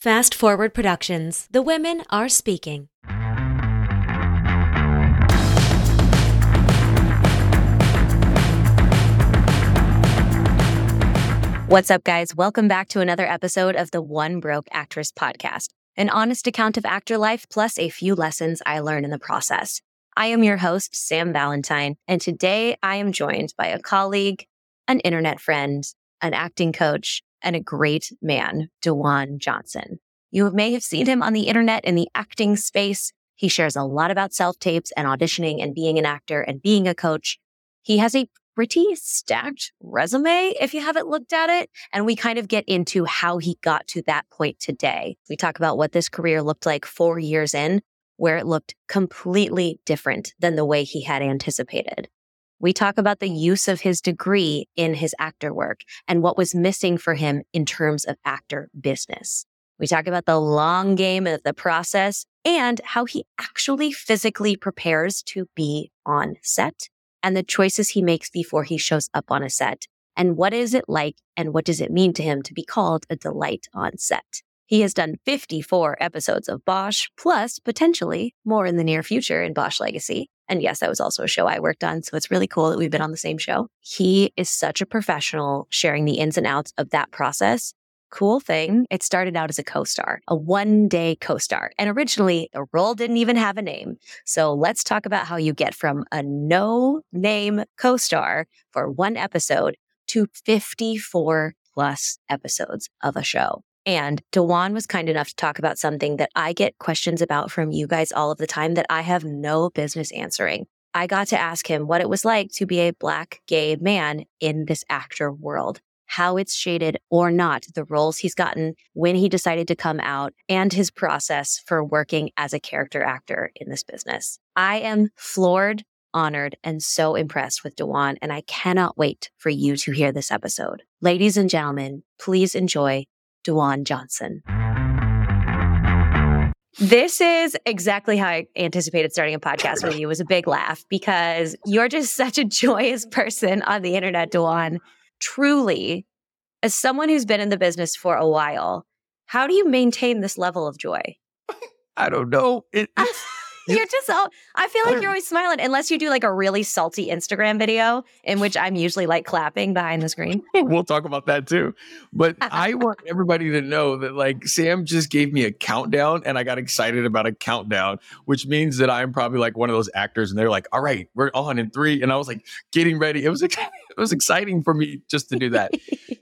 Fast Forward Productions. The women are speaking. What's up, guys? Welcome back to another episode of the One Broke Actress podcast, an honest account of actor life plus a few lessons I learned in the process. I am your host, Sam Valentine, and today I am joined by a colleague, an internet friend, an acting coach, and a great man, DaJuan Johnson. You may have seen him on the internet in the acting space. He shares a lot about self tapes and auditioning and being an actor and being a coach. He has a pretty stacked resume if you haven't looked at it. And we kind of get into how he got to that point today. We talk about what this career looked like four years in, where it looked completely different than the way he had anticipated. We talk about the use of his degree in his actor work and what was missing for him in terms of actor business. We talk about the long game of the process and how he actually physically prepares to be on set and the choices he makes before he shows up on a set. And what is it like and what does it mean to him to be called a delight on set? He has done 54 episodes of Bosch, plus potentially more in the near future in Bosch Legacy. And yes, that was also a show I worked on. So it's really cool that we've been on the same show. He is such a professional sharing the ins and outs of that process cool thing. It started out as a co star, a one day co star. And originally, the role didn't even have a name. So let's talk about how you get from a no name co star for one episode to 54 plus episodes of a show. And DaJuan was kind enough to talk about something that I get questions about from you guys all of the time that I have no business answering. I got to ask him what it was like to be a black gay man in this actor world how it's shaded or not the roles he's gotten when he decided to come out and his process for working as a character actor in this business. I am floored, honored, and so impressed with DaJuan, and I cannot wait for you to hear this episode. Ladies and gentlemen, please enjoy DaJuan Johnson. This is exactly how I anticipated starting a podcast with you. It was a big laugh because you're just such a joyous person on the internet, DaJuan truly, as someone who's been in the business for a while, how do you maintain this level of joy? I don't know. It, you're just all, I feel like you're always smiling unless you do like a really salty Instagram video in which I'm usually like clapping behind the screen. we'll talk about that too. But I want everybody to know that like Sam just gave me a countdown and I got excited about a countdown, which means that I'm probably like one of those actors and they're like, all right, we're on in three. And I was like getting ready. It was it was exciting for me just to do that.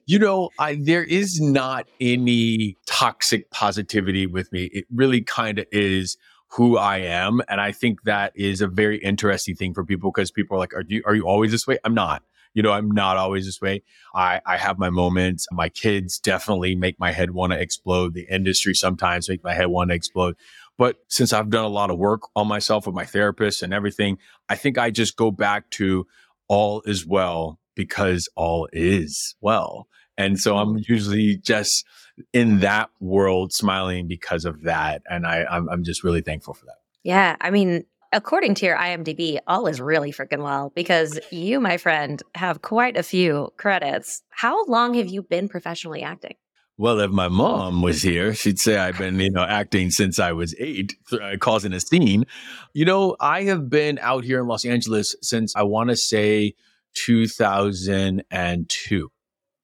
you know, I there is not any toxic positivity with me. It really kind of is who I am. And I think that is a very interesting thing for people because people are like, are you, are you always this way? I'm not. You know, I'm not always this way. I, I have my moments. My kids definitely make my head want to explode. The industry sometimes make my head want to explode. But since I've done a lot of work on myself with my therapist and everything, I think I just go back to all is well because all is well. And so I'm usually just in that world smiling because of that. And I, I'm, I'm just really thankful for that. Yeah. I mean, according to your IMDb, all is really freaking well because you, my friend, have quite a few credits. How long have you been professionally acting? Well, if my mom was here, she'd say I've been, you know, acting since I was eight, uh, causing a scene. You know, I have been out here in Los Angeles since I want to say 2002.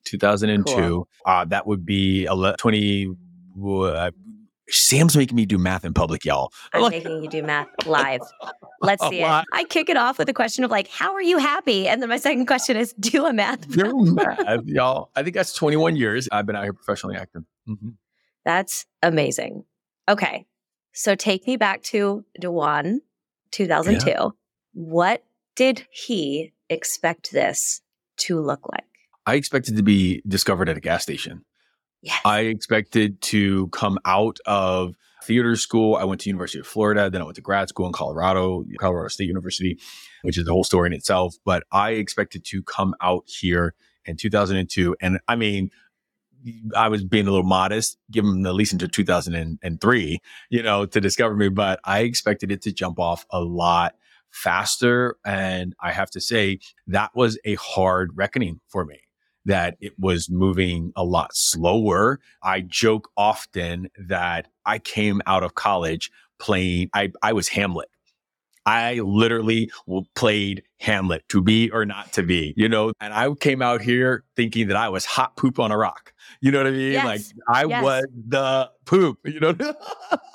2002. Cool. Uh, that would be 20. Uh, Sam's making me do math in public, y'all. I'm making you do math live. Let's see it. I kick it off with a question of like, how are you happy? And then my second question is, do a math. Do math, y'all. I think that's 21 years I've been out here professionally acting. Mm-hmm. That's amazing. Okay. So take me back to DaJuan, 2002. Yeah. What did he expect this to look like? I expected to be discovered at a gas station. Yes. I expected to come out of theater school. I went to University of Florida, then I went to grad school in Colorado, Colorado State University, which is a whole story in itself. But I expected to come out here in 2002. And I mean, I was being a little modest, give them at least into 2003, you know, to discover me, but I expected it to jump off a lot faster. And I have to say that was a hard reckoning for me that it was moving a lot slower. I joke often that I came out of college playing, I, I was Hamlet. I literally played Hamlet to be or not to be, you know, and I came out here thinking that I was hot poop on a rock. You know what I mean? Yes. Like I Yes. was the poop, you know?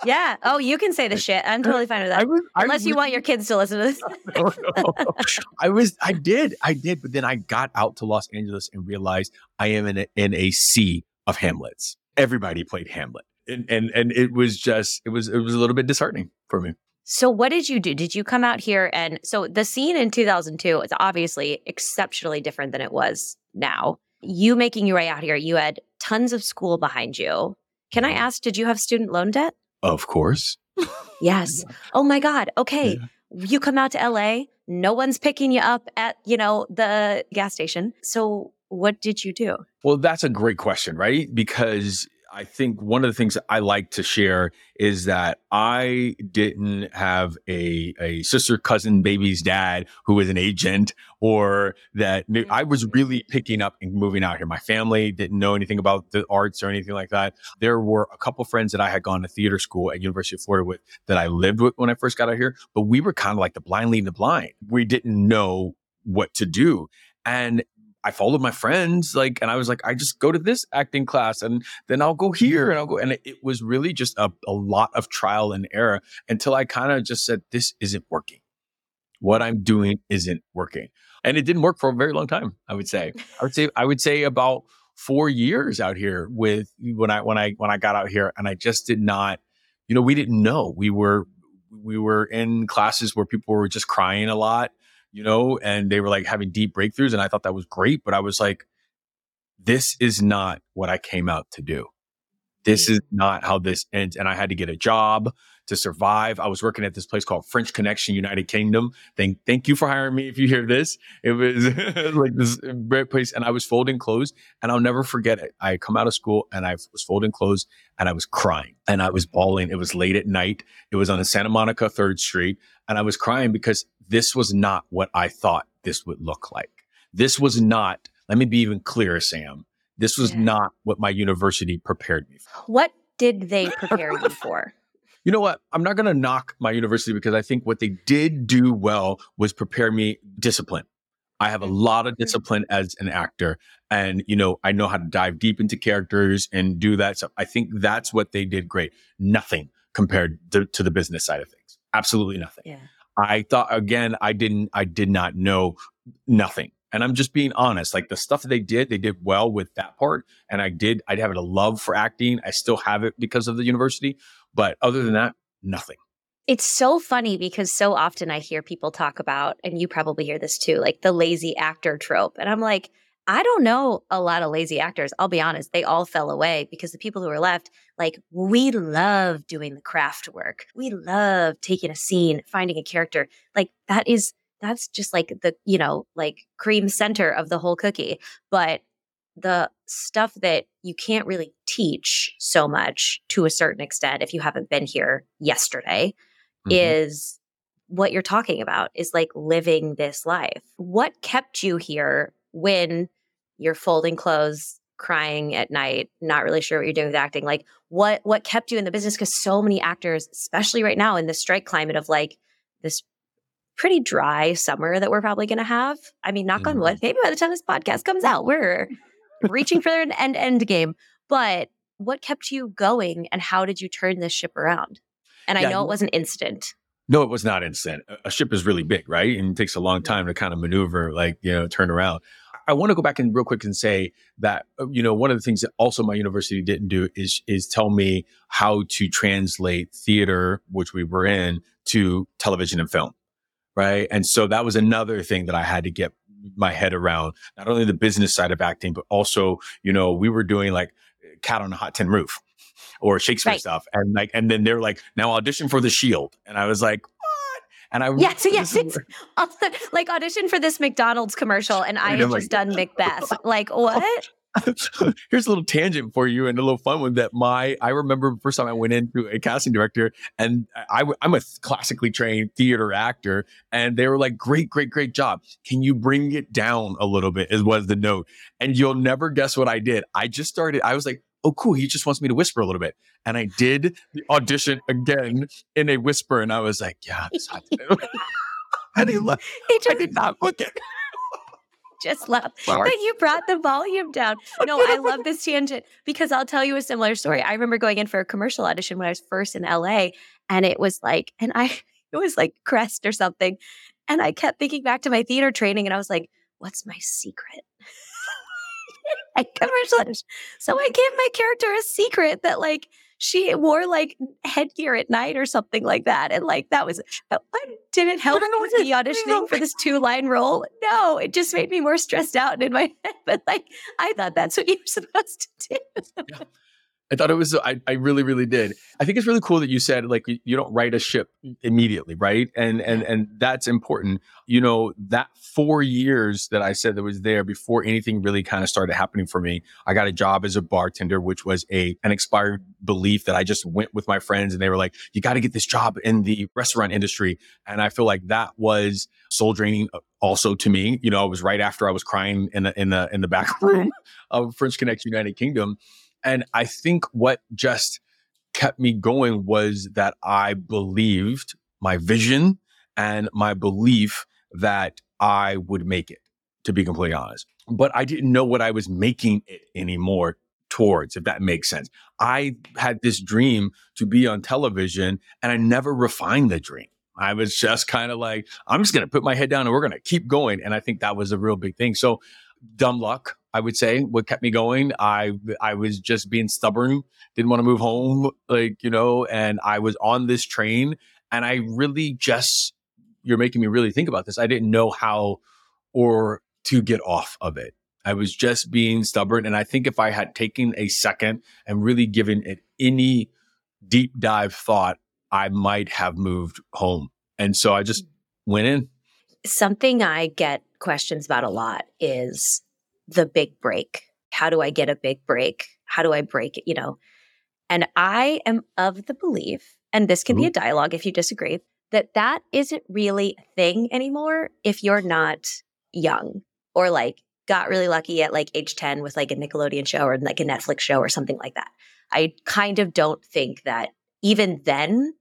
Yeah. Oh, you can say the shit. I'm totally fine with that. was, Unless you want your kids to listen to this. no, no. I was, I did, I did, but then I got out to Los Angeles and realized I am in a, in a sea of Hamlets. Everybody played Hamlet, and and and it was just, it was, it was a little bit disheartening for me. So what did you do? Did you come out here and so the scene in 2002 is obviously exceptionally different than it was now. You making your way out here, you had tons of school behind you. Can I mm-hmm. ask, did you have student loan debt? Of course, Yes. Oh my God. Okay. You come out to LA, no one's picking you up at, you know, the gas station. So what did you do? Well, that's a great question, right? Because I think one of the things I like to share is that I didn't have a, a sister, cousin, baby's dad who was an agent or that knew, I was really picking up and moving out here. My family didn't know anything about the arts or anything like that. There were a couple friends that I had gone to theater school at University of Florida with that I lived with when I first got out here, but we were kind of like the blind leading the blind. We didn't know what to do. And I followed my friends, like, and I was like, I just go to this acting class and then I'll go here and I'll go. And it, it was really just a, a lot of trial and error until I kind of just said, this isn't working. What I'm doing isn't working. And it didn't work for a very long time, I would say. I would say, I would say about four years out here with when I, when I, when I got out here and I just did not, you know, we didn't know we were, we were in classes where people were just crying a lot you know, and they were like having deep breakthroughs. And I thought that was great. But I was like, this is not what I came out to do. This mm. is not how this ends. And I had to get a job to survive. I was working at this place called French Connection United Kingdom. Thank, thank you for hiring me. If you hear this, it was like this great place. And I was folding clothes and I'll never forget it. I come out of school and I was folding clothes and I was crying and I was bawling. It was late at night. It was on the Santa Monica 3rd Street. And I was crying because this was not what I thought this would look like. This was not, let me be even clearer, Sam. This was Yeah. not what my university prepared me for. What did they prepare you for? You know what? I'm not going to knock my university because I think what they did do well was prepare me discipline. I have a mm-hmm. lot of mm-hmm. discipline as an actor and you know, I know how to dive deep into characters and do that stuff. I think that's what they did great. Nothing compared to, to the business side of things. Absolutely nothing. Yeah. I thought again, I didn't, I did not know nothing. And I'm just being honest. Like the stuff that they did, they did well with that part. And I did, I have a love for acting. I still have it because of the university. But other than that, nothing. It's so funny because so often I hear people talk about, and you probably hear this too, like the lazy actor trope. And I'm like, I don't know a lot of lazy actors. I'll be honest. They all fell away because the people who were left, like, we love doing the craft work. We love taking a scene, finding a character. Like, that is, that's just like the, you know, like cream center of the whole cookie. But the stuff that you can't really teach so much to a certain extent if you haven't been here yesterday Mhm. is what you're talking about is like living this life. What kept you here when you're folding clothes, crying at night, not really sure what you're doing with acting? Like what what kept you in the business cuz so many actors, especially right now in the strike climate of like this pretty dry summer that we're probably going to have. I mean, knock on Mhm. wood, maybe by the time this podcast comes out, we're reaching for an end end game. But what kept you going and how did you turn this ship around? And I Yeah, know it wasn't instant. No, it was not instant. A- A ship is really big, right? And it takes a long time to kind of maneuver, like, you know, turn around. I want to go back and real quick and say that, uh, you know, one of the things that also my university didn't do is, is tell me how to translate theater, which we were in, to television and film. Right. And so that was another thing that I had to get my head around, not only the business side of acting, but also, you know, we were doing like cat on a hot tin roof or Shakespeare Right. stuff. And like, and then they're like, now audition for the shield. And I was like, what? And I, Yes, yes, this is it's also, like audition for this McDonald's commercial, and I had like- just done Macbeth. Like what? here's a little tangent for you and a little fun one that my I remember the first time I went into a casting director and I, I'm a classically trained theater actor and they were like great great great job. Can you bring it down a little bit? is was the note. And you'll never guess what I did. I just started I was like oh cool. He just wants me to whisper a little bit. And I did the audition again in a whisper and I was like yeah and he left. He just, I did not look at just laugh Sorry. that you brought the volume down. No, I love this tangent because I'll tell you a similar story. I remember going in for a commercial audition when I was first in LA, and it was like, and I, it was like Crest or something. And I kept thinking back to my theater training, and I was like, what's my secret? I commercial. So I gave my character a secret that, like, she wore like headgear at night or something like that. And like that was uh, did it help with me auditioning for this two line role? No, it just made me more stressed out in my head. But like I thought that's what you were supposed to do. yeah. I thought it was, I, I really, really did. I think it's really cool that you said like you don't write a ship immediately, right? And and and that's important. You know, that four years that I said that was there before anything really kind of started happening for me, I got a job as a bartender, which was a an expired belief that I just went with my friends and they were like, you got to get this job in the restaurant industry. And I feel like that was soul draining uh, also to me. You know, it was right after I was crying in the in the in the back room of French Connection United Kingdom and I think what just kept me going was that I believed my vision and my belief that I would make it, to be completely honest. But I didn't know what I was making it anymore towards, if that makes sense. I had this dream to be on television and I never refined the dream. I was just kind of like, I'm just going to put my head down and we're going to keep going. And I think that was a real big thing. So dumb luck, I would say, what kept me going. I I was just being stubborn, didn't want to move home, like you know, and I was on this train, and I really just you're making me really think about this. I didn't know how or to get off of it. I was just being stubborn, and I think if I had taken a second and really given it any deep dive thought, I might have moved home. And so I just mm. went in. Something I get questions about a lot is the big break. How do I get a big break? How do I break it? You know, and I am of the belief, and this can mm-hmm. be a dialogue if you disagree, that that isn't really a thing anymore if you're not young or like got really lucky at like age 10 with like a Nickelodeon show or like a Netflix show or something like that. I kind of don't think that even then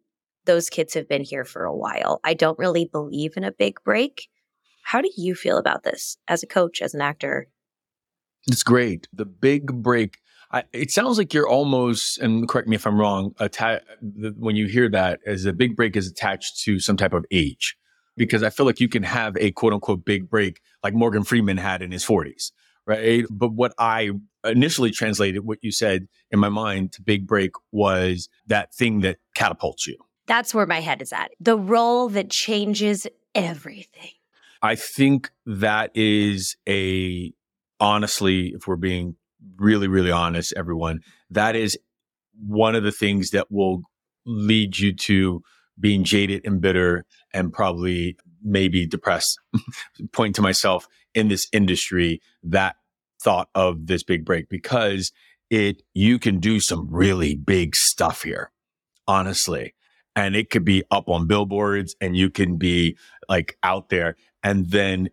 those kids have been here for a while. I don't really believe in a big break. How do you feel about this as a coach, as an actor? It's great. The big break. I, it sounds like you're almost, and correct me if I'm wrong, atta- the, when you hear that, as a big break is attached to some type of age. Because I feel like you can have a quote unquote big break like Morgan Freeman had in his 40s, right? But what I initially translated, what you said in my mind to big break was that thing that catapults you. That's where my head is at. The role that changes everything. I think that is a, honestly, if we're being really, really honest, everyone, that is one of the things that will lead you to being jaded and bitter and probably maybe depressed. Point to myself in this industry that thought of this big break because it, you can do some really big stuff here, honestly. And it could be up on billboards and you can be like out there and then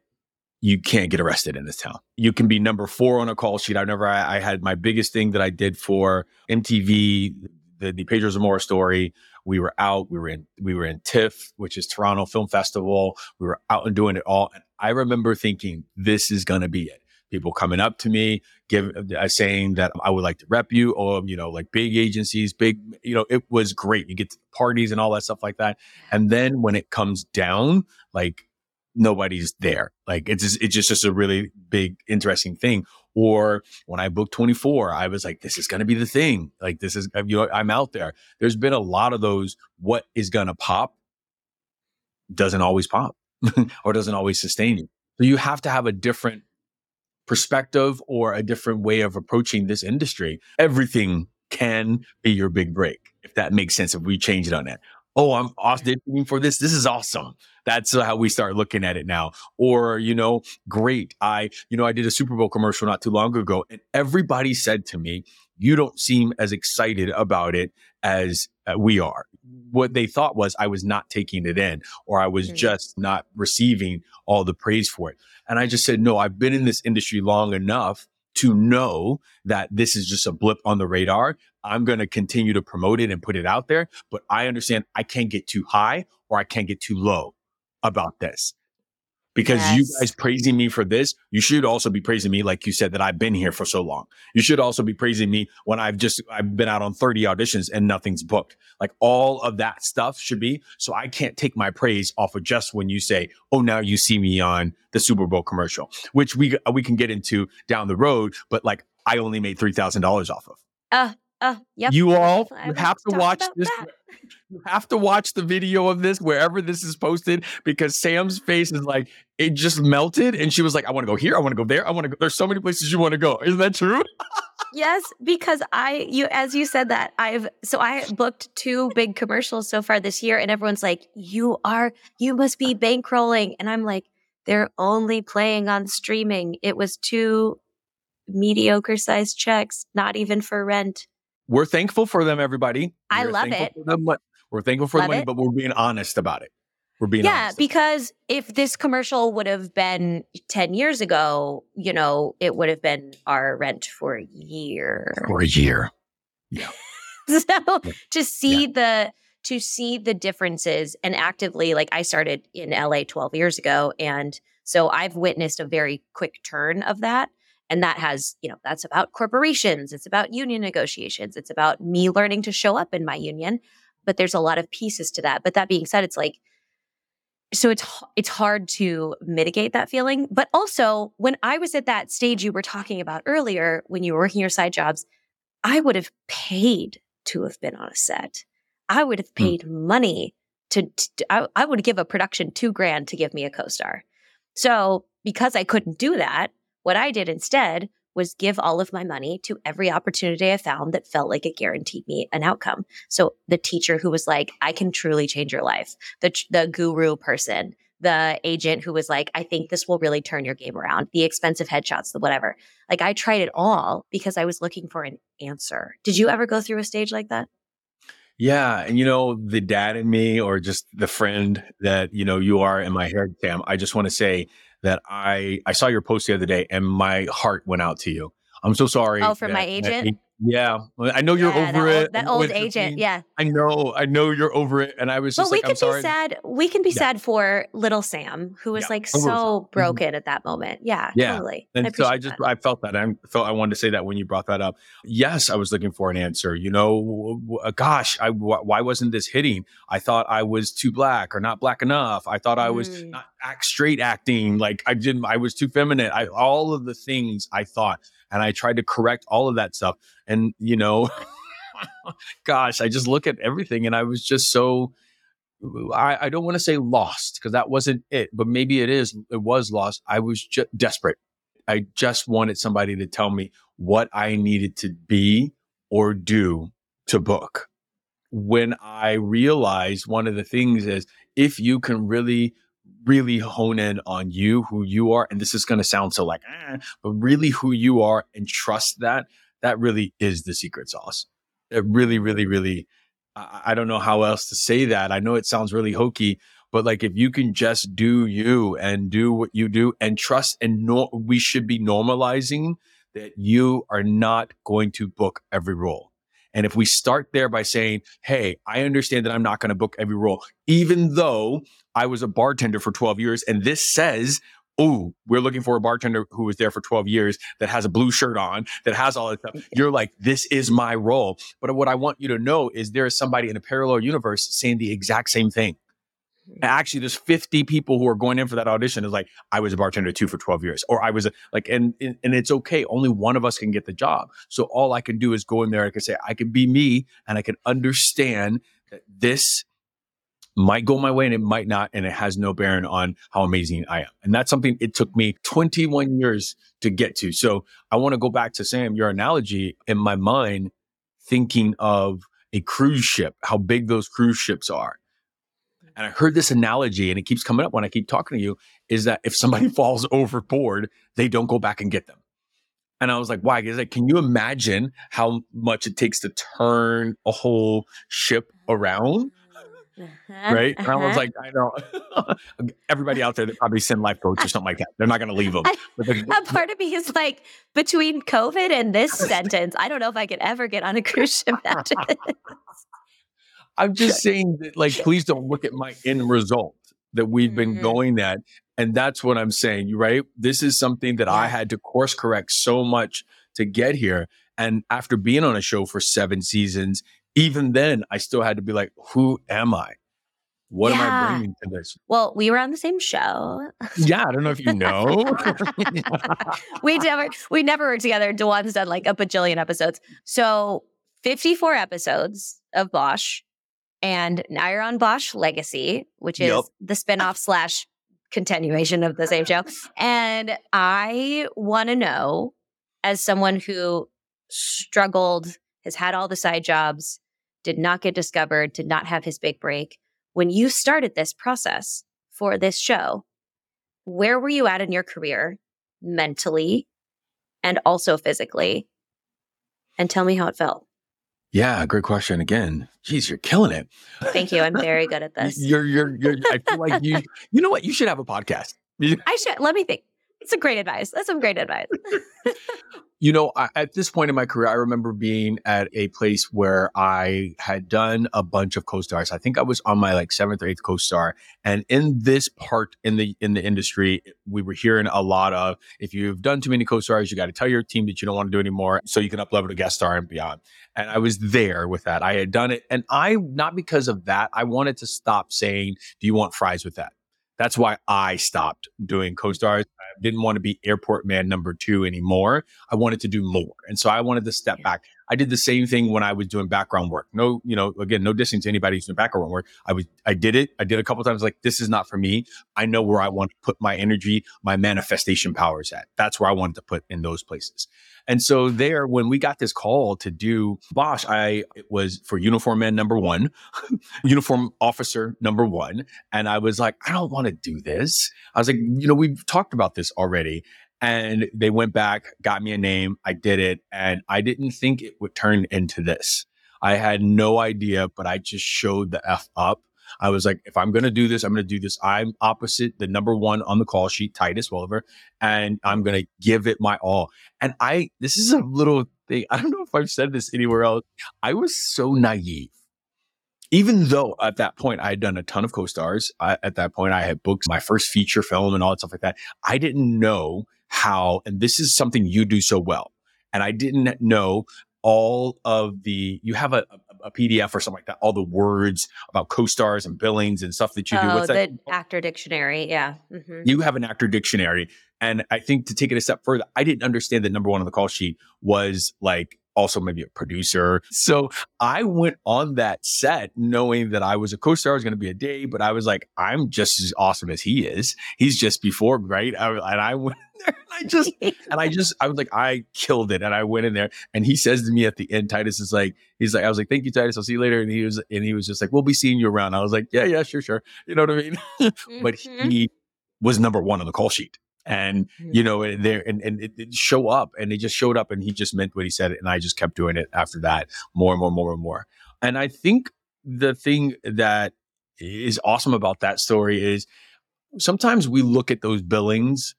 you can't get arrested in this town. You can be number four on a call sheet. I remember I, I had my biggest thing that I did for MTV, the, the Pedro Zamora story. We were out. We were in we were in TIFF, which is Toronto Film Festival. We were out and doing it all. And I remember thinking, this is gonna be it. People coming up to me, give uh, saying that I would like to rep you, or you know, like big agencies, big. You know, it was great. You get to parties and all that stuff like that. And then when it comes down, like nobody's there. Like it's just, it's just, just a really big, interesting thing. Or when I booked 24, I was like, this is going to be the thing. Like this is, you know, I'm out there. There's been a lot of those. What is going to pop doesn't always pop or doesn't always sustain you. So you have to have a different perspective or a different way of approaching this industry. Everything can be your big break, if that makes sense, if we change it on that oh, I'm auditioning for this. This is awesome. That's how we start looking at it now. Or, you know, great. I, you know, I did a Super Bowl commercial not too long ago and everybody said to me, you don't seem as excited about it as uh, we are. What they thought was I was not taking it in or I was mm-hmm. just not receiving all the praise for it. And I just said, no, I've been in this industry long enough to know that this is just a blip on the radar. I'm going to continue to promote it and put it out there, but I understand I can't get too high or I can't get too low about this. Because yes. you guys praising me for this, you should also be praising me, like you said, that I've been here for so long. You should also be praising me when I've just, I've been out on 30 auditions and nothing's booked. Like all of that stuff should be. So I can't take my praise off of just when you say, oh, now you see me on the Super Bowl commercial, which we, we can get into down the road, but like I only made $3,000 off of. Uh, uh, yep. You all you have to watch this. That. You have to watch the video of this wherever this is posted because Sam's face is like it just melted, and she was like, "I want to go here. I want to go there. I want to go." There's so many places you want to go. Isn't that true? yes, because I you as you said that I've so I booked two big commercials so far this year, and everyone's like, "You are you must be bankrolling," and I'm like, "They're only playing on streaming. It was two mediocre sized checks, not even for rent." We're thankful for them, everybody. I we're love it. Them, we're thankful for love the money, it. but we're being honest about it. We're being honest. yeah, because if this commercial would have been 10 years ago, you know, it would have been our rent for a year. For a year. Yeah. so to see yeah. the to see the differences and actively like I started in LA 12 years ago and so I've witnessed a very quick turn of that and that has, you know, that's about corporations, it's about union negotiations, it's about me learning to show up in my union. But there's a lot of pieces to that. But that being said, it's like, so it's it's hard to mitigate that feeling but also when i was at that stage you were talking about earlier when you were working your side jobs i would have paid to have been on a set i would have hmm. paid mm. money to, to I, I would give a production two grand to give me a co-star so because i couldn't do that what I did instead was give all of my money to every opportunity I found that felt like it guaranteed me an outcome. So the teacher who was like, I can truly change your life, the, the guru person, the agent who was like, I think this will really turn your game around, the expensive headshots, the whatever. Like I tried it all because I was looking for an answer. Did you ever go through a stage like that? Yeah. And you know, the dad in me or just the friend that, you know, you are in my head, Sam, I just want to say that I I saw your post the other day and my heart went out to you. I'm so sorry. Oh, for my agent. Yeah, I know you're yeah, over that it. Old, that old agent, yeah. I know, I know you're over it, and I was just but like, we can be sad. We can be yeah. sad for little Sam, who was yeah. like so mm-hmm. broken mm-hmm. at that moment. Yeah, yeah. Totally. And I so I just, that. I felt that. I felt I wanted to say that when you brought that up. Yes, I was looking for an answer. You know, gosh, I why wasn't this hitting? I thought I was too black or not black enough. I thought I was mm. not act straight acting. Like I didn't. I was too feminine. I all of the things I thought and I tried to correct all of that stuff. And, you know, gosh, I just look at everything and I was just so, I, I don't want to say lost because that wasn't it, but maybe it is, it was lost. I was just desperate. I just wanted somebody to tell me what I needed to be or do to book. When I realized one of the things is if you can really really hone in on you, who you are. And this is going to sound so like, eh, but really who you are and trust that, that really is the secret sauce. It really, really, really, I, I don't know how else to say that. I know it sounds really hokey, but like if you can just do you and do what you do and trust and we should be normalizing that you are not going to book every role. And if we start there by saying, Hey, I understand that I'm not going to book every role, even though I was a bartender for 12 years and this says, Oh, we're looking for a bartender who was there for 12 years that has a blue shirt on, that has all that stuff. Mm. You're like, this is my role. But what I want you to know is there is somebody in a parallel universe saying the exact same thing. Actually, there's 50 people who are going in for that audition. Is like, I was a bartender too for 12 years, or I was a, like, and, and it's okay. Only one of us can get the job. So all I can do is go in there. I can say, I can be me, and I can understand that this might go my way and it might not, and it has no bearing on how amazing I am. And that's something it took me 21 years to get to. So I want to go back to Sam, your analogy in my mind, thinking of a cruise ship, how big those cruise ships are And I heard this analogy and it keeps coming up when I keep talking to you is that if somebody falls overboard, they don't go back and get them. And I was like, why? Because like, can you imagine how much it takes to turn a whole ship around? Uh-huh, right? And I was uh-huh. like, I know everybody out there that probably send life coach or something like that. They're not going to leave them. I- a part of me is like between COVID and this sentence, I don't know if I could ever get on a cruise ship after this. I'm just saying that, like, please don't look at my end result that we've been Mhm. going at. And that's what I'm saying, right? This is something that I had to course correct so much to get here. And after being on a show for seven seasons, even then, I still had to be like, who am I? What am I bringing to this? Well, we were on the same show. Yeah, I don't know if you know. we never we never worked together. DaJuan's done like a bajillion episodes. So 54 episodes of Bosch. And now you're on Bosch Legacy, which is Yup. the spinoff slash continuation of the same show. And I want to know, as someone who struggled, has had all the side jobs, did not get discovered, did not have his big break. When you started this process for this show, where were you at in your career mentally and also physically? And tell me how it felt. yeah, great question again. Geez, you're killing it. Thank you. I'm very good at this. You're, you're, you're, I feel like you, you know what? You should have a podcast. I should let me think. It's a great advice. That's some great advice. You know, I, at this point in my career, I remember being at a place where I had done a bunch of co-stars. I think I was on my like seventh or eighth co-star. And in this part in the in the industry, we were hearing a lot of if you've done too many co-stars, you got to tell your team that you don't want to do anymore so you can up level to guest star and beyond. And I was there with that. I had done it. And I not because of that, I wanted to stop saying, Do you want fries with that? That's why I stopped doing co-stars. I didn't want to be airport man number two anymore. I wanted to do more. And so I wanted to step Yeah. back. I did the same thing when I was doing background work. No, you know, again, no dissing to anybody who's doing background work. I was, I did it. I did a couple times like, this is not for me. I know where I want to put my energy, my manifestation powers at. That's where I wanted to put in those places. And so there, when we got this call to do Bosch, I, it was for uniform man number one, uniform officer number one. And I was like, I don't want to do this. I was like, you know, we've talked about this already. And they went back, got me a name. I did it. And I didn't think it would turn into this. I had no idea, but I just showed the F up. I was like, if I'm going to do this, I'm going to do this. I'm opposite the number one on the call sheet, Titus Welliver, and I'm going to give it my all. And I, this is a little thing. I don't know if I've said this anywhere else. I was so naive even though at that point I had done a ton of co-stars, at that point I had booked my first feature film and all that stuff like that. I didn't know how, and this is something you do so well. And I didn't know all of the, you have a, a, PDF or something like that, all the words about co-stars and billings and stuff that you do. oh, What's that? the actor dictionary. Yeah. hmm You have an actor dictionary. And I think to take it a step further, I didn't understand that number one on the call sheet was like also maybe a producer. So I went on that set knowing that I was a co-star, I was going to be a day, but I was like, I'm just as awesome as he is. He's just before, right? I, and I went there and I just, and I just, I was like, I killed it. And I went in there and he says to me at the end, Titus is like, he's like, I was like, thank you, Titus. I'll see you later. And he was, and he was just like, we'll be seeing you around. I was like, yeah, yeah, sure, sure. You know what I mean? but Mhm. he was number one on the call sheet. And Mm-hmm. you know, and there and, and it, it show up and it just showed up and he just meant what he said. And I just kept doing it after that more and more and more and more. And I think the thing that is awesome about that story is sometimes we look at those billings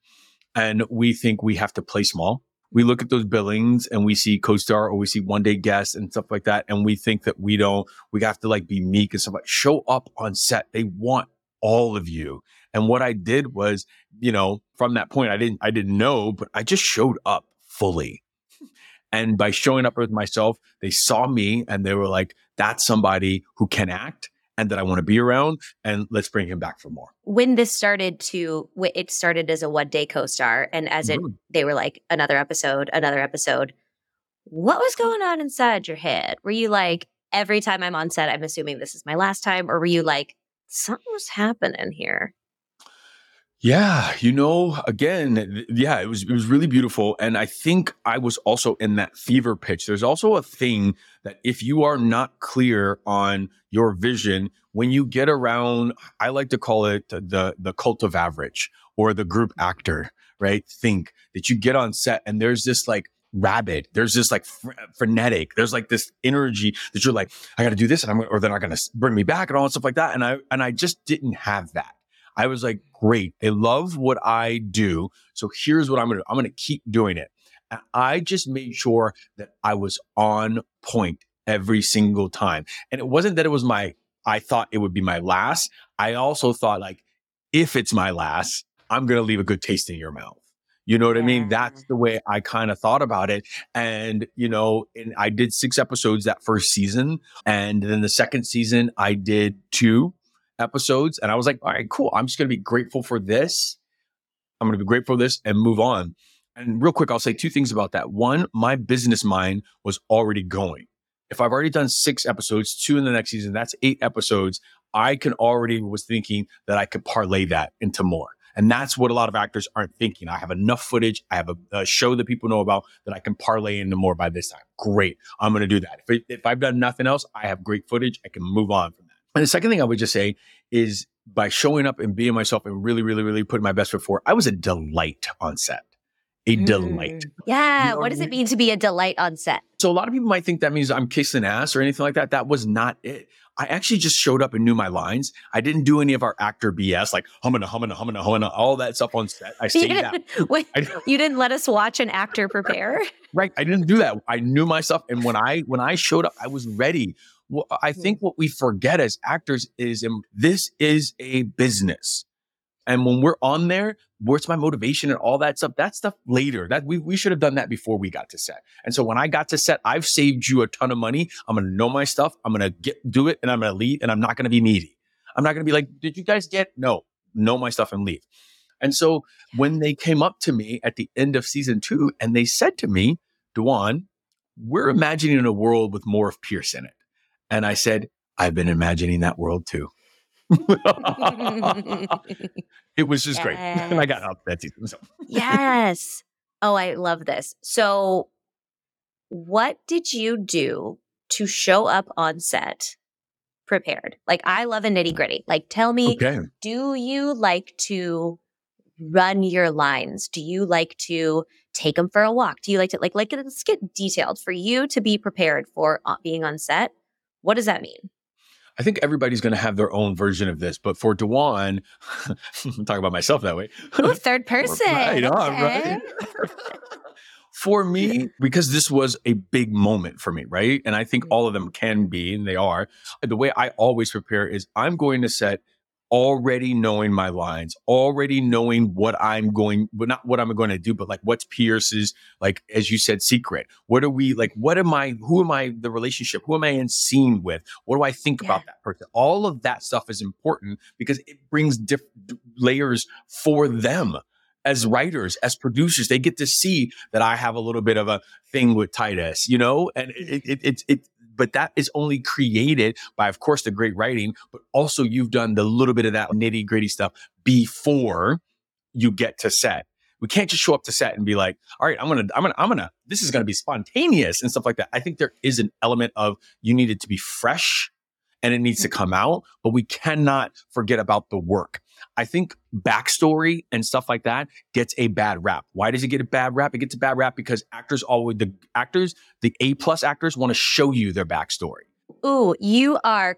and we think we have to play small. We look at those billings and we see co-star or we see one day guest and stuff like that. And we think that we don't, we have to like be meek and stuff like show up on set. They want all of you. And what I did was, you know, from that point, I didn't, I didn't know, but I just showed up fully. And by showing up with myself, they saw me and they were like, that's somebody who can act and that I want to be around. And let's bring him back for more. When this started to, it started as a one day co star. And as it, Mhm. they were like, another episode, another episode. What was going on inside your head? Were you like, every time I'm on set, I'm assuming this is my last time? Or were you like, something was happening here? Yeah, you know, again, yeah, it was it was really beautiful and I think I was also in that fever pitch. There's also a thing that if you are not clear on your vision, when you get around, I like to call it the the cult of average or the group actor, right? Think that you get on set and there's this like rabid. There's this like fr- frenetic. There's like this energy that you're like, I got to do this, and I'm or they're not going to bring me back and all that stuff like that. And I and I just didn't have that. I was like, great. They love what I do. So here's what I'm going to do. I'm going to keep doing it. And I just made sure that I was on point every single time. And it wasn't that it was my, I thought it would be my last. I also thought like, if it's my last, I'm going to leave a good taste in your mouth. You know what yeah. I mean? That's the way I kind of thought about it. And, you know, and I did six episodes that first season. And then the second season, I did two episodes. And I was like, all right, cool. I'm just going to be grateful for this. I'm going to be grateful for this and move on. And real quick, I'll say two things about that. One, my business mind was already going. If I've already done six episodes, two in the next season, that's eight episodes. I can already was thinking that I could parlay that into more. And that's what a lot of actors aren't thinking. I have enough footage. I have a, a show that people know about that I can parlay into more by this time. Great. I'm going to do that. If, if I've done nothing else, I have great footage. I can move on. And the second thing I would just say is by showing up and being myself and really, really, really putting my best foot forward, I was a delight on set. A mm. delight. Yeah. You know what does it mean to be a delight on set? So a lot of people might think that means I'm kissing ass or anything like that. That was not it. I actually just showed up and knew my lines. I didn't do any of our actor BS like humming, humming, humming, humming, all that stuff on set. I stayed out. Wait, you didn't let us watch an actor prepare. right. I didn't do that. I knew my stuff, and when I when I showed up, I was ready well, I hmm. think what we forget as actors is um, this is a business. And when we're on there, where's my motivation and all that stuff? That stuff later. That we, we should have done that before we got to set. And so when I got to set, I've saved you a ton of money. I'm gonna know my stuff. I'm gonna get do it and I'm gonna leave and I'm not gonna be needy. I'm not gonna be like, did you guys get? No, know my stuff and leave. And so when they came up to me at the end of season two and they said to me, DaJuan, we're imagining a world with more of Pierce in it. And I said, I've been imagining that world too. it was just yes. great. and I got up that season. So. yes. Oh, I love this. So, what did you do to show up on set prepared? Like, I love a nitty gritty. Like, tell me, okay. do you like to run your lines? Do you like to take them for a walk? Do you like to, like, like, let's get detailed for you to be prepared for uh, being on set? What does that mean? I think everybody's going to have their own version of this, but for DaJuan, I'm talking about myself that way. Ooh, third person. right okay. on, right? for me, because this was a big moment for me, right? And I think mm-hmm. all of them can be, and they are. The way I always prepare is I'm going to set already knowing my lines, already knowing what I'm going, but not what I'm going to do, but like what's Pierce's, like, as you said, secret. What are we, like, what am I, who am I, the relationship? Who am I in scene with? What do I think yeah. about that person? All of that stuff is important because it brings different layers for them as writers, as producers, they get to see that I have a little bit of a thing with Titus, you know, and it, it, it, it but that is only created by, of course, the great writing, but also you've done the little bit of that nitty gritty stuff before you get to set. We can't just show up to set and be like, all right, I'm gonna, I'm gonna, I'm gonna, this is gonna be spontaneous and stuff like that. I think there is an element of you needed to be fresh and it needs to mm-hmm. come out, but we cannot forget about the work. I think backstory and stuff like that gets a bad rap. Why does it get a bad rap? It gets a bad rap because actors always the actors, the A plus actors want to show you their backstory. Ooh, you are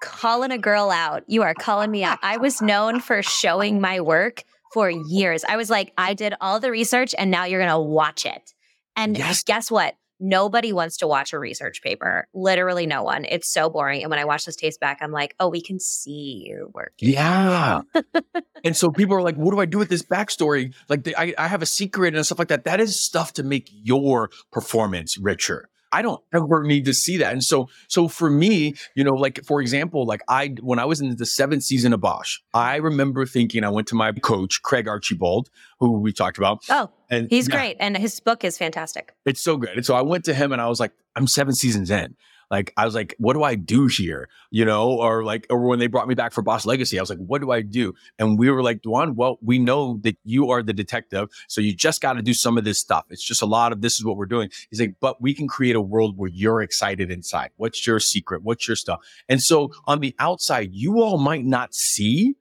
calling a girl out. You are calling me out. I was known for showing my work for years. I was like, I did all the research and now you're gonna watch it. And yes. guess what? Nobody wants to watch a research paper. Literally no one. It's so boring. And when I watch this taste back, I'm like, oh, we can see you working. Yeah. and so people are like, what do I do with this backstory? Like, the, I, I have a secret and stuff like that. That is stuff to make your performance richer. I don't ever need to see that. And so, so for me, you know, like for example, like I when I was in the seventh season of Bosch, I remember thinking I went to my coach Craig Archibald, who we talked about. Oh, and he's yeah, great, and his book is fantastic. It's so good. And so I went to him and I was like, I'm seven seasons in. Like I was like, what do I do here? You know, or like, or when they brought me back for Bosch Legacy, I was like, what do I do? And we were like, DaJuan, well, we know that you are the detective, so you just got to do some of this stuff. It's just a lot of this is what we're doing. He's like, but we can create a world where you're excited inside. What's your secret? What's your stuff? And so on the outside, you all might not see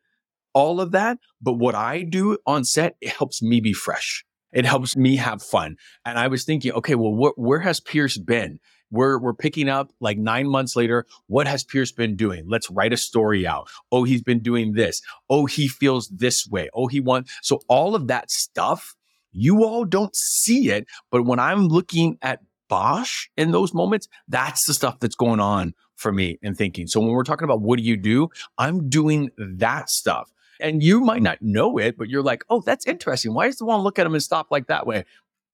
all of that, but what I do on set, it helps me be fresh. It helps me have fun. And I was thinking, okay, well, wh- where has Pierce been? We're, we're picking up like nine months later. What has Pierce been doing? Let's write a story out. Oh, he's been doing this. Oh, he feels this way. Oh, he wants. So all of that stuff, you all don't see it. But when I'm looking at Bosch in those moments, that's the stuff that's going on for me and thinking. So when we're talking about what do you do, I'm doing that stuff. And you might not know it, but you're like, oh, that's interesting. Why does DaJuan look at him and stop like that way?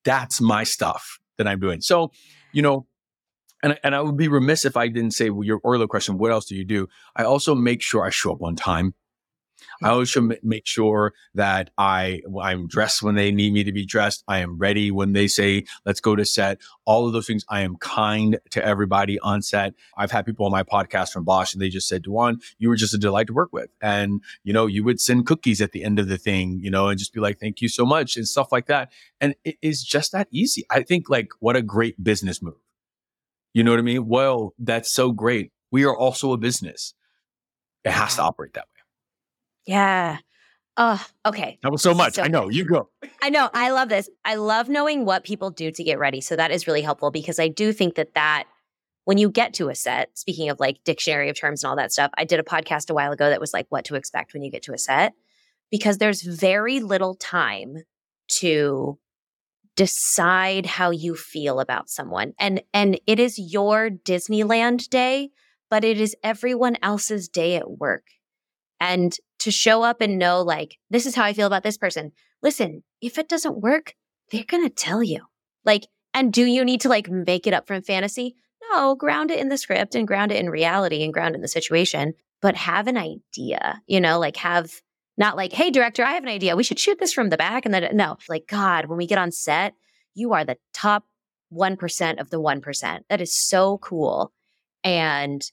That's my stuff that I'm doing. So, you know, and, and I would be remiss if I didn't say well, your earlier question, what else do you do? I also make sure I show up on time. I mm-hmm. always make sure that I I'm dressed when they need me to be dressed. I am ready when they say let's go to set. All of those things. I am kind to everybody on set. I've had people on my podcast from Bosch, and they just said, "DaJuan, you were just a delight to work with." And you know, you would send cookies at the end of the thing, you know, and just be like, "Thank you so much," and stuff like that. And it is just that easy. I think like what a great business move. You know what I mean? Well, that's so great. We are also a business. It has to operate that way. Yeah. Oh, okay. That was so much. So, I know. You go. I know. I love this. I love knowing what people do to get ready. So that is really helpful because I do think that that when you get to a set, speaking of like dictionary of terms and all that stuff, I did a podcast a while ago that was like what to expect when you get to a set because there's very little time to decide how you feel about someone. And and it is your Disneyland day, but it is everyone else's day at work. And to show up and know, like, this is how I feel about this person. Listen, if it doesn't work, they're going to tell you. Like, and do you need to like make it up from fantasy? No, ground it in the script and ground it in reality and ground it in the situation, but have an idea, you know, like have not like, hey, director, I have an idea. We should shoot this from the back. And then, uh, no, like, God, when we get on set, you are the top 1% of the 1%. That is so cool. And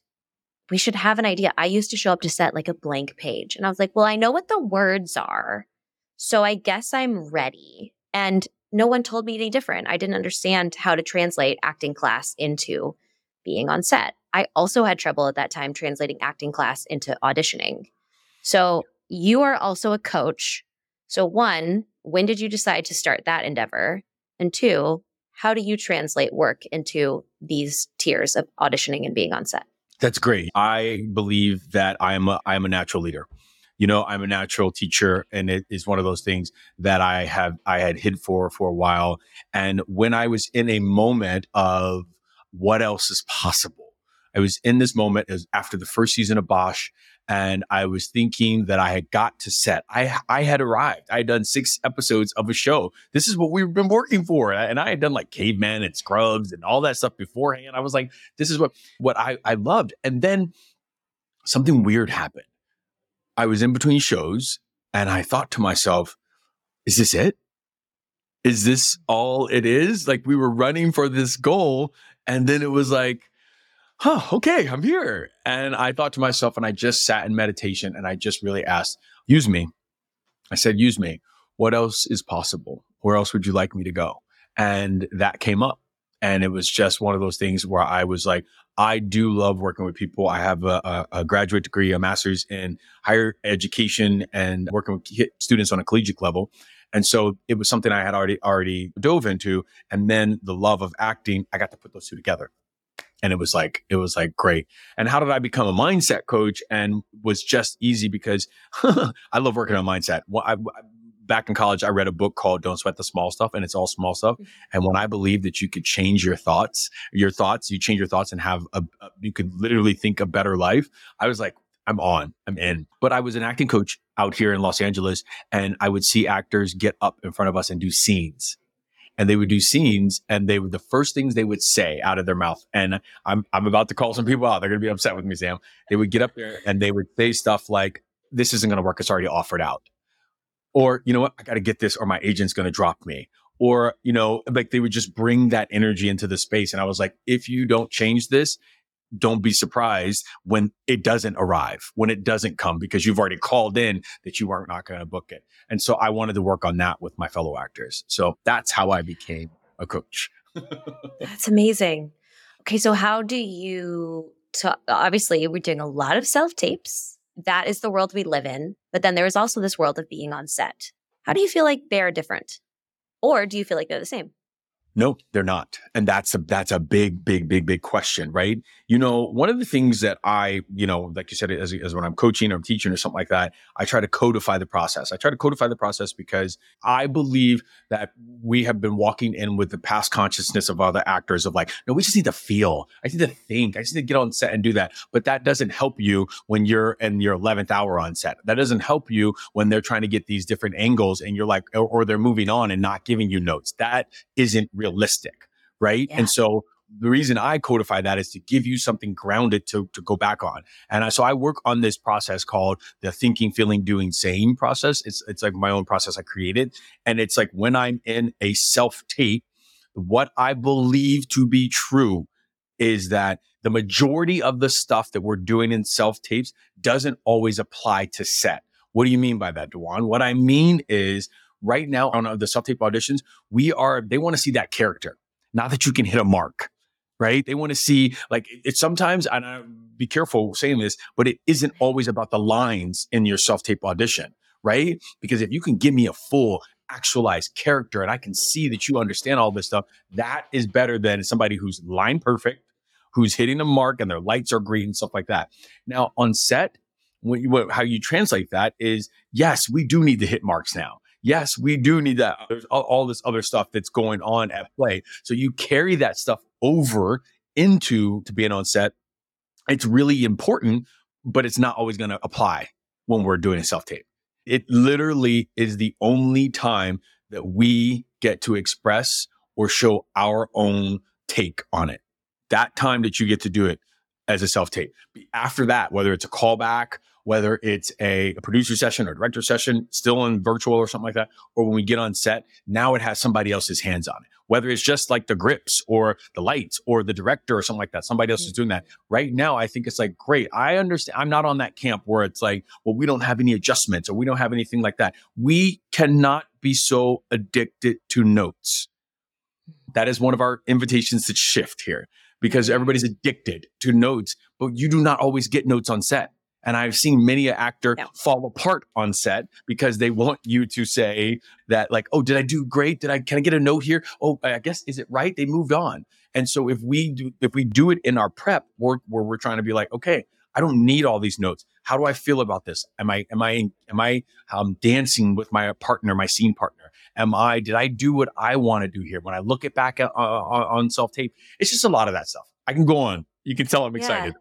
we should have an idea. I used to show up to set like a blank page. And I was like, well, I know what the words are. So I guess I'm ready. And no one told me any different. I didn't understand how to translate acting class into being on set. I also had trouble at that time translating acting class into auditioning. So you are also a coach. So, one, when did you decide to start that endeavor? And two, how do you translate work into these tiers of auditioning and being on set? That's great. I believe that I am a I am a natural leader. You know, I'm a natural teacher, and it is one of those things that I have I had hid for for a while. And when I was in a moment of what else is possible, I was in this moment as after the first season of Bosch, and I was thinking that I had got to set. I I had arrived. I had done six episodes of a show. This is what we've been working for, and I had done like Cavemen and Scrubs and all that stuff beforehand. I was like, this is what what I I loved. And then something weird happened. I was in between shows, and I thought to myself, is this it? Is this all it is? Like we were running for this goal, and then it was like huh, okay, I'm here. And I thought to myself, and I just sat in meditation and I just really asked, use me. I said, use me. What else is possible? Where else would you like me to go? And that came up. And it was just one of those things where I was like, I do love working with people. I have a, a, a graduate degree, a master's in higher education and working with students on a collegiate level. And so it was something I had already already dove into. And then the love of acting, I got to put those two together and it was like it was like great. And how did i become a mindset coach? And was just easy because i love working on mindset. Well, I, back in college i read a book called don't sweat the small stuff and it's all small stuff. Mm-hmm. and when i believed that you could change your thoughts your thoughts you change your thoughts and have a, a you could literally think a better life i was like I'm on, I'm in. But I was an acting coach out here in Los Angeles and I would see actors get up in front of us and do scenes and they would do scenes and they would the first things they would say out of their mouth and i'm i'm about to call some people out they're going to be upset with me sam. They would get up there and they would say stuff like this isn't going to work it's already offered out. Or you know what? I got to get this or my agent's going to drop me. Or you know like they would just bring that energy into the space and i was like if you don't change this don't be surprised when it doesn't arrive, when it doesn't come because you've already called in that you are not going to book it. And so I wanted to work on that with my fellow actors. So that's how I became a coach. that's amazing. Okay, so how do you so obviously we're doing a lot of self tapes. That is the world we live in. But then there is also this world of being on set. How do you feel like they're different? Or do you feel like they're the same? No, they're not. And that's a that's a big, big, big, big question, right? You know, one of the things that I, you know, like you said, as, as when I'm coaching or I'm teaching or something like that, I try to codify the process. I try to codify the process because I believe that we have been walking in with the past consciousness of other actors of like, no, we just need to feel. I need to think. I just need to get on set and do that. But that doesn't help you when you're in your 11th hour on set. That doesn't help you when they're trying to get these different angles and you're like, or, or they're moving on and not giving you notes. That isn't real realistic, right? Yeah. And so the reason I codify that is to give you something grounded to, to go back on. And I, so I work on this process called the thinking, feeling, doing, saying process. It's, it's like my own process I created. And it's like when I'm in a self tape, what I believe to be true is that the majority of the stuff that we're doing in self tapes doesn't always apply to set. What do you mean by that, DaJuan? What I mean is right now on uh, the self tape auditions, we are, they want to see that character, not that you can hit a mark, right? They want to see, like, it's sometimes, and I be careful saying this, but it isn't always about the lines in your self tape audition, right? Because if you can give me a full, actualized character and I can see that you understand all this stuff, that is better than somebody who's line perfect, who's hitting a mark and their lights are green and stuff like that. Now on set, what, what, how you translate that is yes, we do need to hit marks now yes, we do need that. There's all, all this other stuff that's going on at play. So you carry that stuff over into to being on set. It's really important, but it's not always going to apply when we're doing a self tape. It literally is the only time that we get to express or show our own take on it. That time that you get to do it as a self tape. After that, whether it's a callback whether it's a, a, producer session or director session, still in virtual or something like that, or when we get on set, now it has somebody else's hands on it. Whether it's just like the grips or the lights or the director or something like that, somebody else is doing that. Right now, I think it's like, great. I understand. I'm not on that camp where it's like, well, we don't have any adjustments or we don't have anything like that. We cannot be so addicted to notes. That is one of our invitations to shift here because everybody's addicted to notes, but you do not always get notes on set and I've seen many an actor no. fall apart on set because they want you to say that, like, oh, did I do great? Did I can I get a note here? Oh, I guess is it right? They moved on. And so if we do if we do it in our prep work where we're trying to be like, okay, I don't need all these notes. How do I feel about this? Am I am I am I um, dancing with my partner, my scene partner? Am I did I do what I want to do here? When I look it back uh, on, on self tape, it's just a lot of that stuff. I can go on. You can tell I'm excited.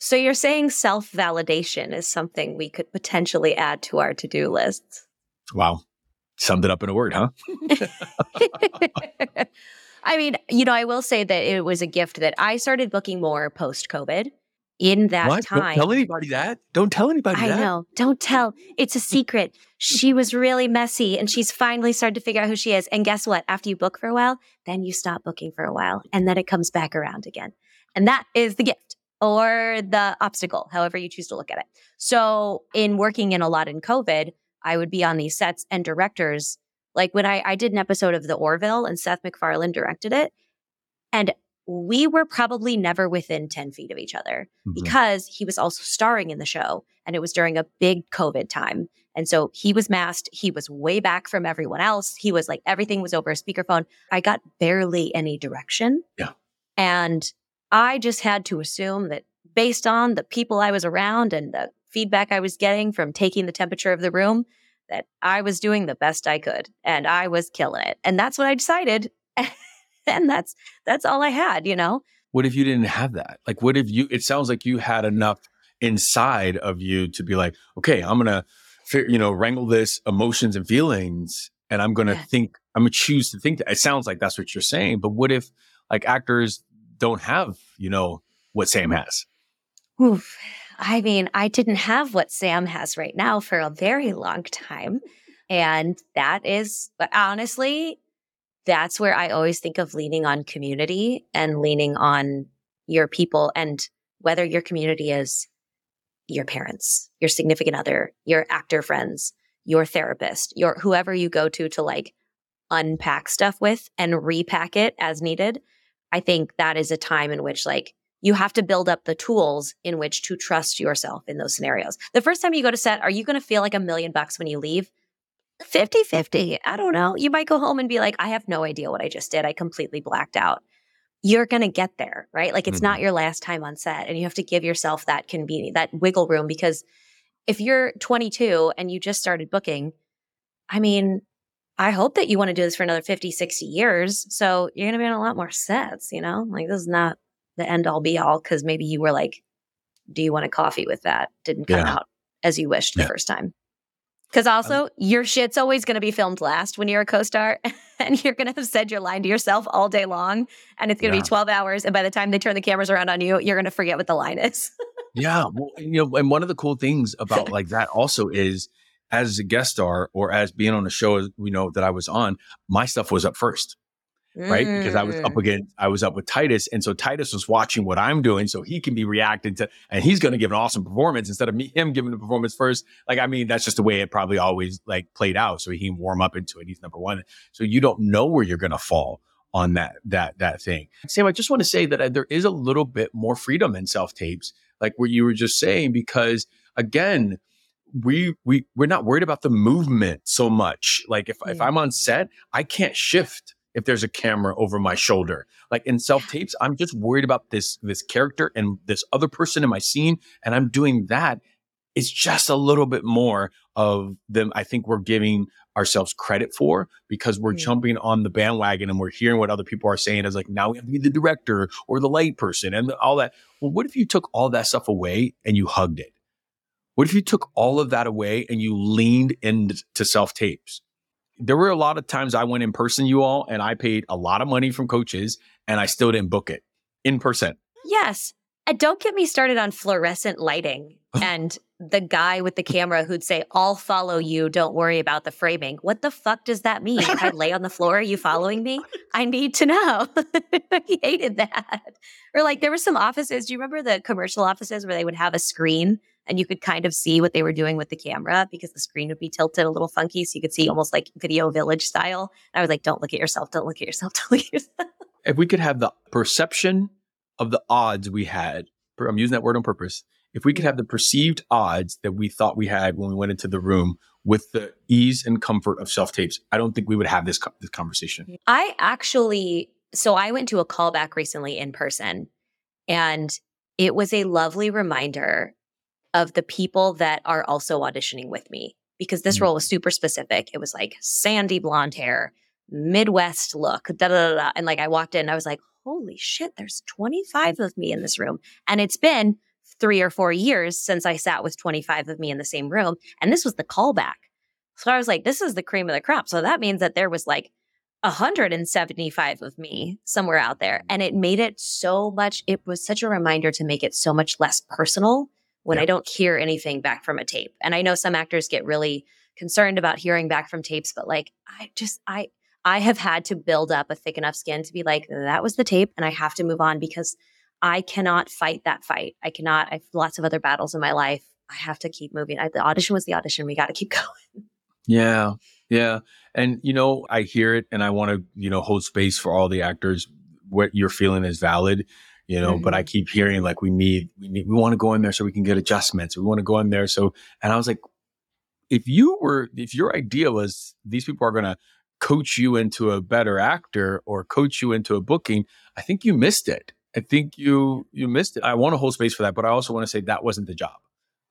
So you're saying self validation is something we could potentially add to our to do lists. Wow. Summed it up in a word, huh? I mean, you know, I will say that it was a gift that I started booking more post COVID. In that what? time, don't tell anybody that. Don't tell anybody I that. know. Don't tell. It's a secret. she was really messy, and she's finally started to figure out who she is. And guess what? After you book for a while, then you stop booking for a while, and then it comes back around again. And that is the gift or the obstacle, however you choose to look at it. So, in working in a lot in COVID, I would be on these sets and directors. Like when I, I did an episode of The Orville and Seth MacFarlane directed it, and we were probably never within 10 feet of each other mm-hmm. because he was also starring in the show and it was during a big COVID time. And so he was masked. He was way back from everyone else. He was like, everything was over a speakerphone. I got barely any direction. Yeah. And I just had to assume that based on the people I was around and the feedback I was getting from taking the temperature of the room, that I was doing the best I could and I was killing it. And that's what I decided. and that's that's all I had, you know. What if you didn't have that? Like what if you it sounds like you had enough inside of you to be like, okay, I'm going to you know, wrangle this emotions and feelings and I'm going to yeah. think I'm going to choose to think that. It sounds like that's what you're saying, but what if like actors don't have, you know, what Sam has. Oof. I mean, I didn't have what Sam has right now for a very long time. And that is but honestly, that's where I always think of leaning on community and leaning on, your people and whether your community is your parents, your significant other, your actor friends, your therapist, your whoever you go to to like unpack stuff with and repack it as needed. I think that is a time in which like you have to build up the tools in which to trust yourself in those scenarios. The first time you go to set, are you going to feel like a million bucks when you leave? 50 50. I don't know. You might go home and be like, I have no idea what I just did. I completely blacked out. You're going to get there, right? Like it's mm-hmm. not your last time on set. And you have to give yourself that convenience, that wiggle room. Because if you're 22 and you just started booking, I mean, I hope that you want to do this for another 50, 60 years. So you're going to be on a lot more sets, you know? Like this is not the end all be all because maybe you were like, do you want a coffee with that? Didn't come yeah. out as you wished the first time. Because also, um, your shit's always going to be filmed last when you're a co star, and you're going to have said your line to yourself all day long, and it's going to yeah. be 12 hours. And by the time they turn the cameras around on you, you're going to forget what the line is. yeah. Well, you know, and one of the cool things about like that also is as a guest star or as being on a show, you know, that I was on, my stuff was up first right? Mm. Because I was up mm. against, I was up with Titus. And so Titus was watching what I'm doing so he can be reacting to, and he's going to give an awesome performance instead of me, him giving the performance first. Like, I mean, that's just the way it probably always like played out. So he can warm up into it. He's number one. So you don't know where you're going to fall on that, that, that thing. Sam, I just want to say that uh, there is a little bit more freedom in self tapes, like what you were just saying, because again, we we we're not worried about the movement so much. Like if if I'm on set, I can't shift if there's a camera over my shoulder. Like in self tapes, I'm just worried about this this character and this other person in my scene, and I'm doing that. It's just a little bit more of them. I think we're giving ourselves credit for because we're mm. jumping on the bandwagon and we're hearing what other people are saying as like now we have to be the director or the light person and all that. Well, what if you took all that stuff away and you hugged it? What if you took all of that away and you leaned into self tapes? there were a lot of times I went in person, you all, and I paid a lot of money from coaches and I still didn't book it in person. Yes. And don't get me started on fluorescent lighting and the guy with the camera who'd say, I'll follow you. Don't worry about the framing. What the fuck does that mean? If I lay on the floor, are you following me? I need to know. he hated that. Or like there were some offices. Do you remember the commercial offices where they would have a screen and you could kind of see what they were doing with the camera because the screen would be tilted a little funky. So you could see almost like video village style. And I was like, don't look at yourself. Don't look at yourself. Don't look at yourself. If we could have the perception of the odds we had, I'm using that word on purpose. If we could have the perceived odds that we thought we had when we went into the room with the ease and comfort of self tapes, I don't think we would have this, this conversation. I actually, so I went to a callback recently in person and it was a lovely reminder of the people that are also auditioning with me because this mm-hmm. role was super specific. It was like sandy blonde hair, Midwest look, da da da. And like I walked in, I was like, holy shit, there's 25 of me in this room. And it's been three or four years since I sat with 25 of me in the same room. And this was the callback. So I was like, this is the cream of the crop. So that means that there was like 175 of me somewhere out there. And it made it so much, it was such a reminder to make it so much less personal when yeah. I don't hear anything back from a tape. And I know some actors get really concerned about hearing back from tapes, but like I just I I have had to build up a thick enough skin to be like that was the tape and I have to move on because I cannot fight that fight. I cannot. I have lots of other battles in my life. I have to keep moving. I, the audition was the audition. We got to keep going. Yeah. Yeah. And you know, I hear it and I want to, you know, hold space for all the actors. What you're feeling is valid you know, mm-hmm. but I mm-hmm. keep hearing like we need, we need, we want to go in there so we can get adjustments. We want to go in there. So, and I was like, if you were, if your idea was these people are going to coach you into a better actor or coach you into a booking, I think you missed it. I think you, you missed it. I want to hold space for that, but I also want to say that wasn't the job.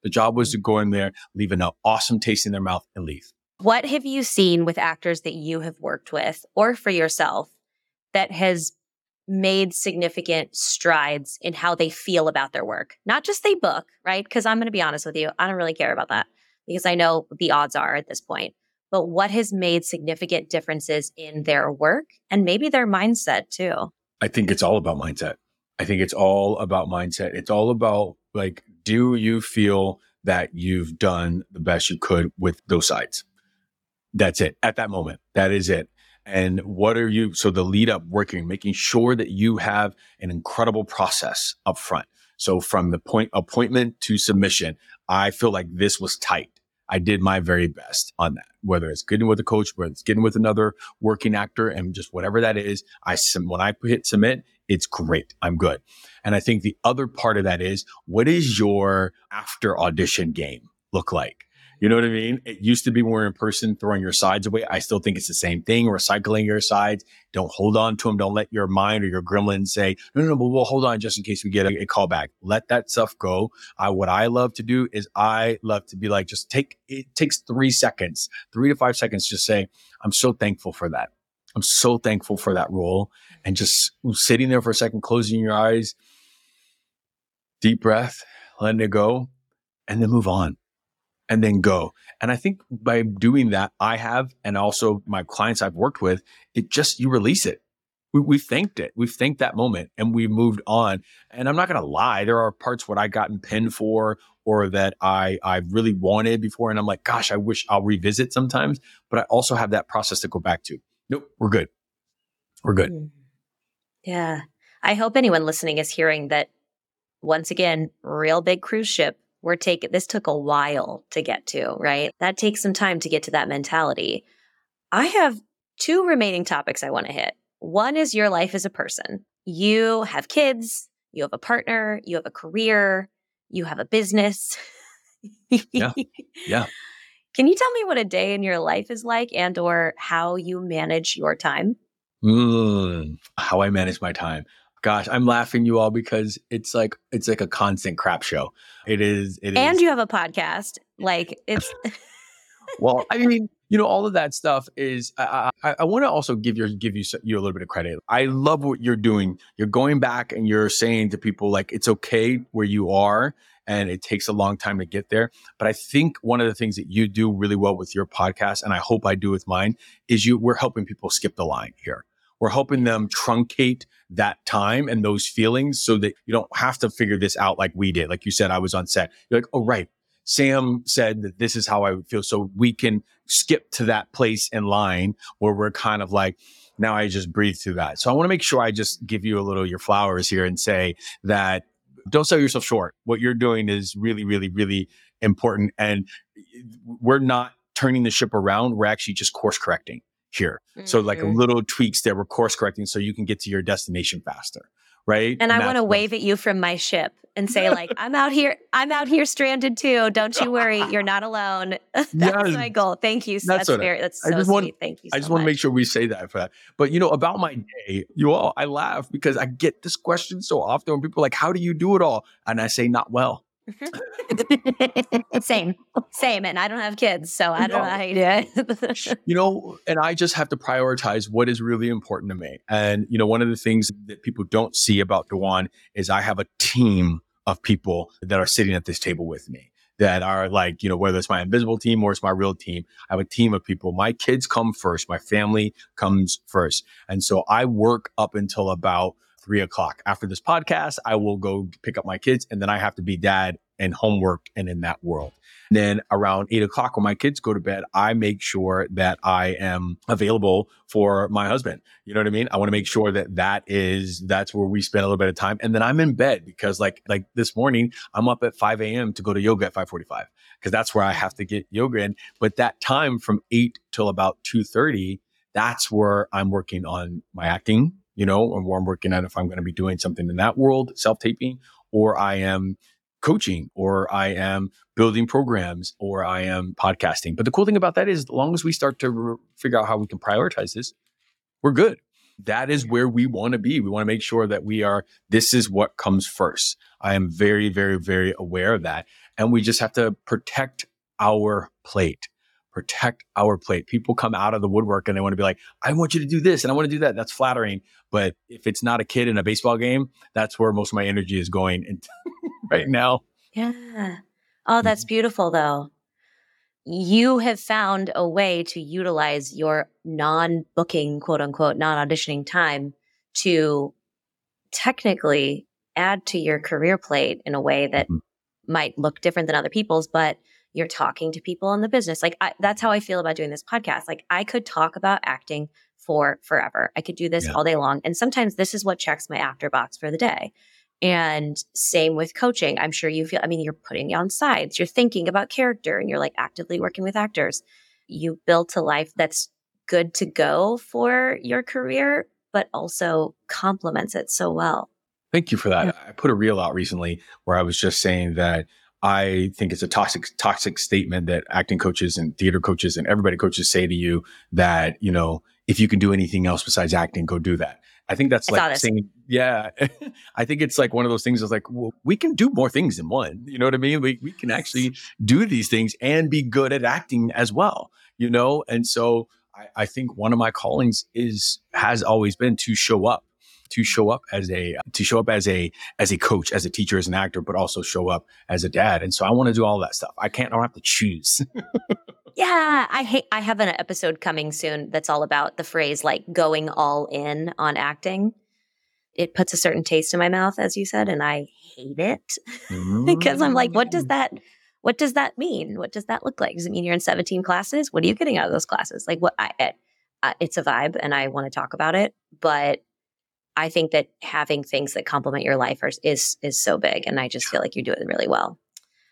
The job was to go in there, leave an awesome taste in their mouth and leave. What have you seen with actors that you have worked with or for yourself that has made significant strides in how they feel about their work. Not just they book, right? Because I'm going to be honest with you, I don't really care about that because I know the odds are at this point. But what has made significant differences in their work and maybe their mindset too? I think it's all about mindset. I think it's all about mindset. It's all about like, do you feel that you've done the best you could with those sides? That's it at that moment. That is it. And what are you? So the lead up working, making sure that you have an incredible process up front. So from the point appointment to submission, I feel like this was tight. I did my very best on that, whether it's getting with a coach, whether it's getting with another working actor and just whatever that is. I, when I hit submit, it's great. I'm good. And I think the other part of that is what is your after audition game look like? You know what I mean? It used to be more in person, throwing your sides away. I still think it's the same thing. Recycling your sides. Don't hold on to them. Don't let your mind or your gremlin say, no, no, no, but we'll hold on just in case we get a, a call back. Let that stuff go. I, what I love to do is I love to be like, just take, it takes three seconds, three to five seconds. Just say, I'm so thankful for that. I'm so thankful for that role. And just sitting there for a second, closing your eyes, deep breath, letting it go, and then move on and then go. And I think by doing that, I have, and also my clients I've worked with, it just, you release it. We, we thanked it. We've thanked that moment and we moved on. And I'm not going to lie. There are parts what I gotten pinned for or that I, I really wanted before. And I'm like, gosh, I wish I'll revisit sometimes, but I also have that process to go back to. Nope. We're good. We're good. Mm. Yeah. I hope anyone listening is hearing that once again, real big cruise ship we're taking this took a while to get to, right? That takes some time to get to that mentality. I have two remaining topics I want to hit. One is your life as a person. You have kids, you have a partner, you have a career, you have a business. yeah. Yeah. Can you tell me what a day in your life is like and or how you manage your time? Mm, how I manage my time gosh, I'm laughing you all because it's like it's like a constant crap show. It is. It and is. you have a podcast. Like it's. well, I mean, you know, all of that stuff is. I, I, I want to also give your give you you a little bit of credit. I love what you're doing. You're going back and you're saying to people like it's okay where you are. And it takes a long time to get there. But I think one of the things that you do really well with your podcast, and I hope I do with mine, is you we're helping people skip the line here. We're helping them truncate that time and those feelings so that you don't have to figure this out like we did. Like you said, I was on set. You're like, oh, right. Sam said that this is how I would feel. So we can skip to that place in line where we're kind of like, now I just breathe through that. So I want to make sure I just give you a little your flowers here and say that don't sell yourself short. What you're doing is really, really, really important. And we're not turning the ship around. We're actually just course correcting here. Mm-hmm. So like mm-hmm. little tweaks that we're course correcting so you can get to your destination faster. Right. And, and I want to wave at you from my ship and say, like, I'm out here, I'm out here stranded too. Don't you worry. You're not alone. that's my goal. Thank you. That's, that's very, that's so I just want, sweet. Thank you. So I just want to make sure we say that for that. But you know, about my day, you all, I laugh because I get this question so often when people are like, how do you do it all? And I say, not well. same, same. And I don't have kids, so I don't know how you do it. you know, and I just have to prioritize what is really important to me. And, you know, one of the things that people don't see about DaJuan is I have a team of people that are sitting at this table with me that are like, you know, whether it's my invisible team or it's my real team, I have a team of people. My kids come first. My family comes first. And so I work up until about three o'clock. After this podcast, I will go pick up my kids and then I have to be dad and homework and in that world. Then around eight o'clock when my kids go to bed, I make sure that I am available for my husband. You know what I mean? I want to make sure that that is, that's where we spend a little bit of time. And then I'm in bed because like, like this morning, I'm up at 5 a.m. to go to yoga at 545 because that's where I have to get yoga in. But that time from eight till about 2.30, that's where I'm working on my acting you know, and where I'm working at if I'm going to be doing something in that world, self taping, or I am coaching, or I am building programs, or I am podcasting. But the cool thing about that is, as long as we start to re- figure out how we can prioritize this, we're good. That is where we want to be. We want to make sure that we are, this is what comes first. I am very, very, very aware of that. And we just have to protect our plate protect our plate. People come out of the woodwork and they want to be like, I want you to do this and I want to do that. That's flattering. But if it's not a kid in a baseball game, that's where most of my energy is going right now. Yeah. Oh, that's mm-hmm. beautiful though. You have found a way to utilize your non booking, quote unquote, non auditioning time to technically add to your career plate in a way that mm-hmm. might look different than other people's, but you're talking to people in the business. Like I, that's how I feel about doing this podcast. Like I could talk about acting for forever. I could do this Yeah. all day long. And sometimes this is what checks my after box for the day. And same with coaching. I'm sure you feel, I mean, you're putting on sides, you're thinking about character and you're like actively working with actors. You built a life that's good to go for your career, but also complements it so well. Thank you for that. I put a reel out recently where I was just saying that I think it's a toxic, toxic statement that acting coaches and theater coaches and everybody coaches say to you that, you know, if you can do anything else besides acting, go do that. I think that's I like saying, yeah, I think it's like one of those things that's like, well, we can do more things than one. You know what I mean? We, we can actually do these things and be good at acting as well, you know? And so I, I think one of my callings is, has always been to show up to show up as a to show up as a as a coach as a teacher as an actor but also show up as a dad and so i want to do all that stuff i can't i don't have to choose Yeah, I hate. I have an episode coming soon that's all about the phrase like going all in on acting. It puts a certain taste in my mouth, as you said, and I hate it because I'm like, what does that? What does that mean? What does that look like? Does it mean you're in 17 classes? What are you getting out of those classes? Like, what? I, it, uh, it's a vibe, and I want to talk about it, but I think that having things that complement your life are, is is so big, and I just feel like you do it really well.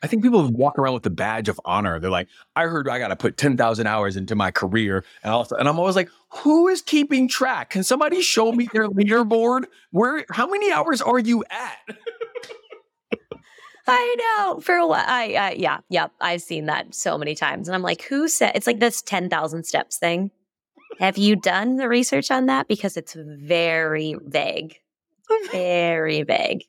i think people walk around with the badge of honor they're like i heard i got to put 10000 hours into my career and also and i'm always like who is keeping track can somebody show me their leaderboard where how many hours are you at I know for a while. I, I yeah, yep. I've seen that so many times, and I'm like, who said it's like this ten thousand steps thing? Have you done the research on that? Because it's very vague, very vague.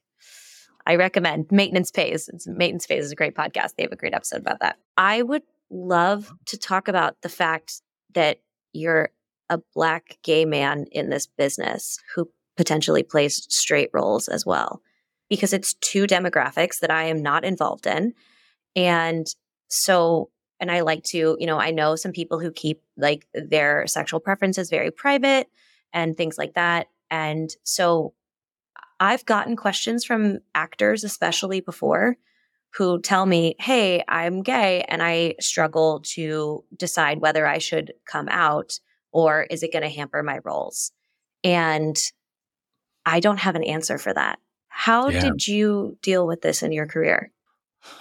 I recommend Maintenance Phase. It's, Maintenance Phase is a great podcast. They have a great episode about that. I would love to talk about the fact that you're a black gay man in this business who potentially plays straight roles as well because it's two demographics that I am not involved in. And so, and I like to, you know, I know some people who keep like their sexual preferences very private and things like that. And so I've gotten questions from actors, especially before, who tell me, Hey, I'm gay and I struggle to decide whether I should come out or is it going to hamper my roles? And I don't have an answer for that. How Yeah. did you deal with this in your career?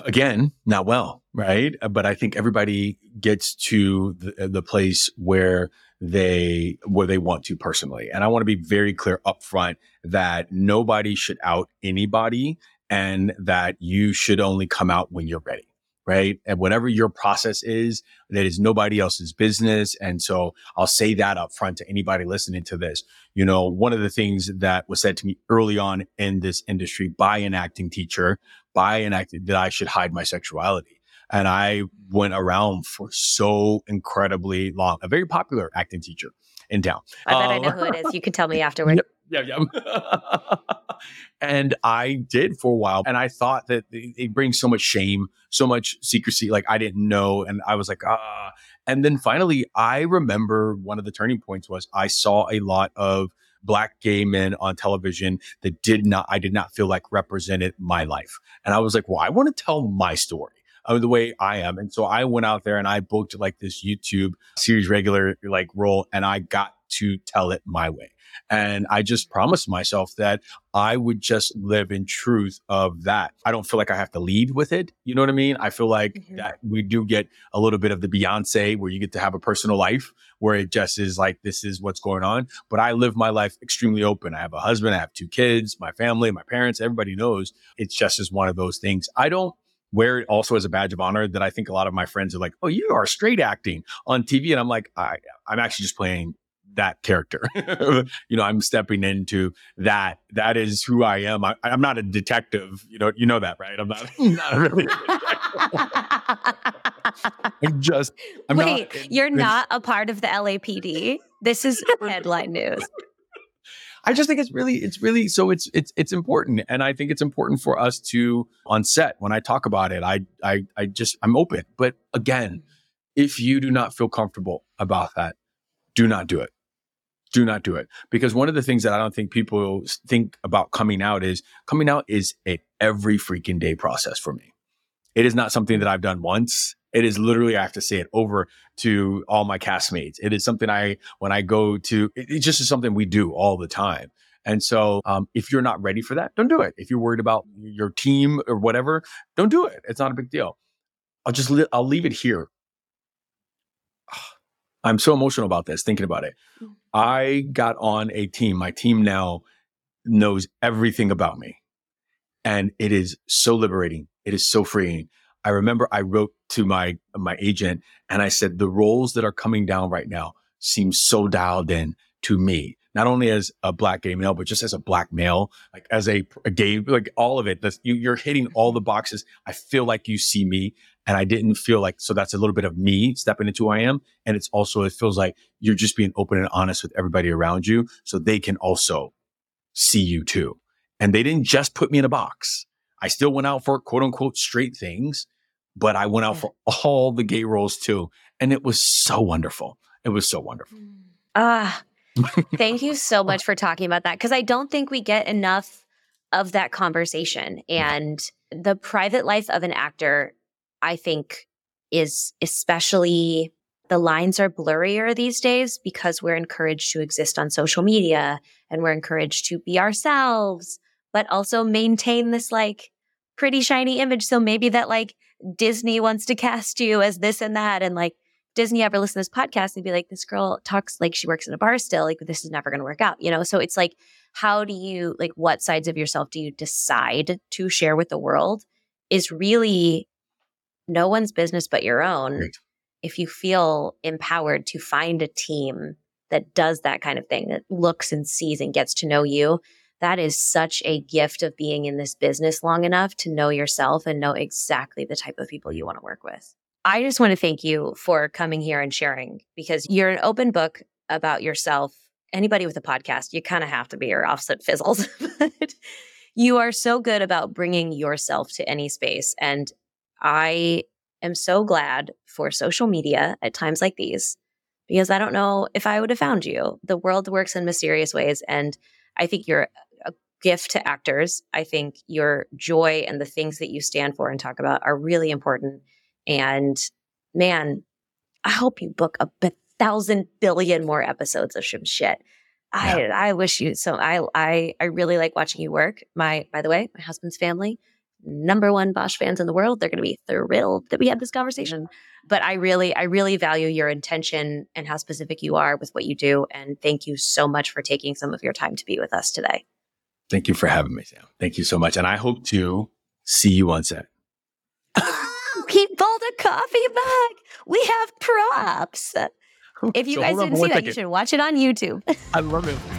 Again not well right? Uh, but i think everybody gets to the, the place where they where they want to personally. And i want to be very clear up front that nobody should out anybody and that you should only come out when you're ready right and whatever your process is that is nobody else's business and so i'll say that up front to anybody listening to this you know one of the things that was said to me early on in this industry by an acting teacher by an acting that I should hide my sexuality. And I went around for so incredibly long, a very popular acting teacher in town. I bet I Um, know who it is. You can tell me afterward. Yeah, yeah. and I did for a while. And I thought that it brings so much shame, so much secrecy. Like I didn't know. And I was like, ah. And then finally, I remember one of the turning points was I saw a lot of black gay men on television that did not, I did not feel like represented my life. And I was like, well, I want to tell my story. Of the way I am. And so I went out there and I booked like this YouTube series regular like role and I got to tell it my way. And I just promised myself that I would just live in truth of that. I don't feel like I have to lead with it. You know what I mean? I feel like Mhm. that we do get a little bit of the Beyonce where you get to have a personal life where it just is like, this is what's going on. But I live my life extremely open. I have a husband, I have two kids, my family, my parents, everybody knows it's just as one of those things. I don't wear it also as a badge of honor that I think a lot of my friends are like, oh, you are straight acting on TV. And I'm like, I, I'm actually just playing that character. you know, I'm stepping into that. That is who I am. I, I'm not a detective. You know, you know that, right? I'm not, not really. I'm just. I'm Wait, not, you're not a part of the LAPD? This is headline news. I just think it's really, it's really, so it's, it's, it's important. And I think it's important for us to on set when I talk about it, I, I, I just, I'm open. But again, if you do not feel comfortable about that, do not do it. Do not do it. Because one of the things that I don't think people think about coming out is coming out is a every freaking day process for me. It is not something that I've done once It is literally, I have to say it over to all my castmates. It is something I, when I go to, it, it just is something we do all the time. And so, um, if you're not ready for that, don't do it. If you're worried about your team or whatever, don't do it. It's not a big deal. I'll just, li- I'll leave it here. I'm so emotional about this, thinking about it. Mm. I got on a team. My team now knows everything about me. And it is so liberating. It is so freeing. I remember I wrote to my my agent and I said the roles that are coming down right now seem so dialed in to me not only as a black gay male, but just as a black male, like as a, a gay, like all of it. you, you're hitting all the boxes. I feel like you see me, and I didn't feel like so. That's a little bit of me stepping into who I am, and it's also it feels like you're just being open and honest with everybody around you, so they can also see you too. And they didn't just put me in a box. I still went out for quote unquote straight things, but I went out for all the gay roles too, and it was so wonderful. It was so wonderful. Ah. Thank you so much for talking about that because I don't think we get enough of that conversation. And the private life of an actor, I think, is especially the lines are blurrier these days because we're encouraged to exist on social media and we're encouraged to be ourselves, but also maintain this like pretty shiny image. So maybe that like Disney wants to cast you as this and that. And like, Disney ever listen to this podcast and be like, this girl talks like she works in a bar still, like this is never going to work out, you know? So it's like, how do you, like, what sides of yourself do you decide to share with the world is really no one's business but your own. Right. If you feel empowered to find a team that does that kind of thing, that looks and sees and gets to know you, that is such a gift of being in this business long enough to know yourself and know exactly the type of people you want to work with. I just want to thank you for coming here and sharing because you're an open book about yourself. Anybody with a podcast, you kind of have to be your offset fizzles. but you are so good about bringing yourself to any space. And I am so glad for social media at times like these because I don't know if I would have found you. The world works in mysterious ways. And I think you're a gift to actors. I think your joy and the things that you stand for and talk about are really important. And man, I hope you book a thousand billion more episodes of some shit. I yeah. I wish you so I I I really like watching you work. My by the way, my husband's family, number one Bosch fans in the world. They're gonna be thrilled that we had this conversation. But I really, I really value your intention and how specific you are with what you do. And thank you so much for taking some of your time to be with us today. Thank you for having me, Sam. Thank you so much. And I hope to see you on set. he pulled a coffee mug. We have props. If you so guys didn't see that, second. you should watch it on YouTube. I love it.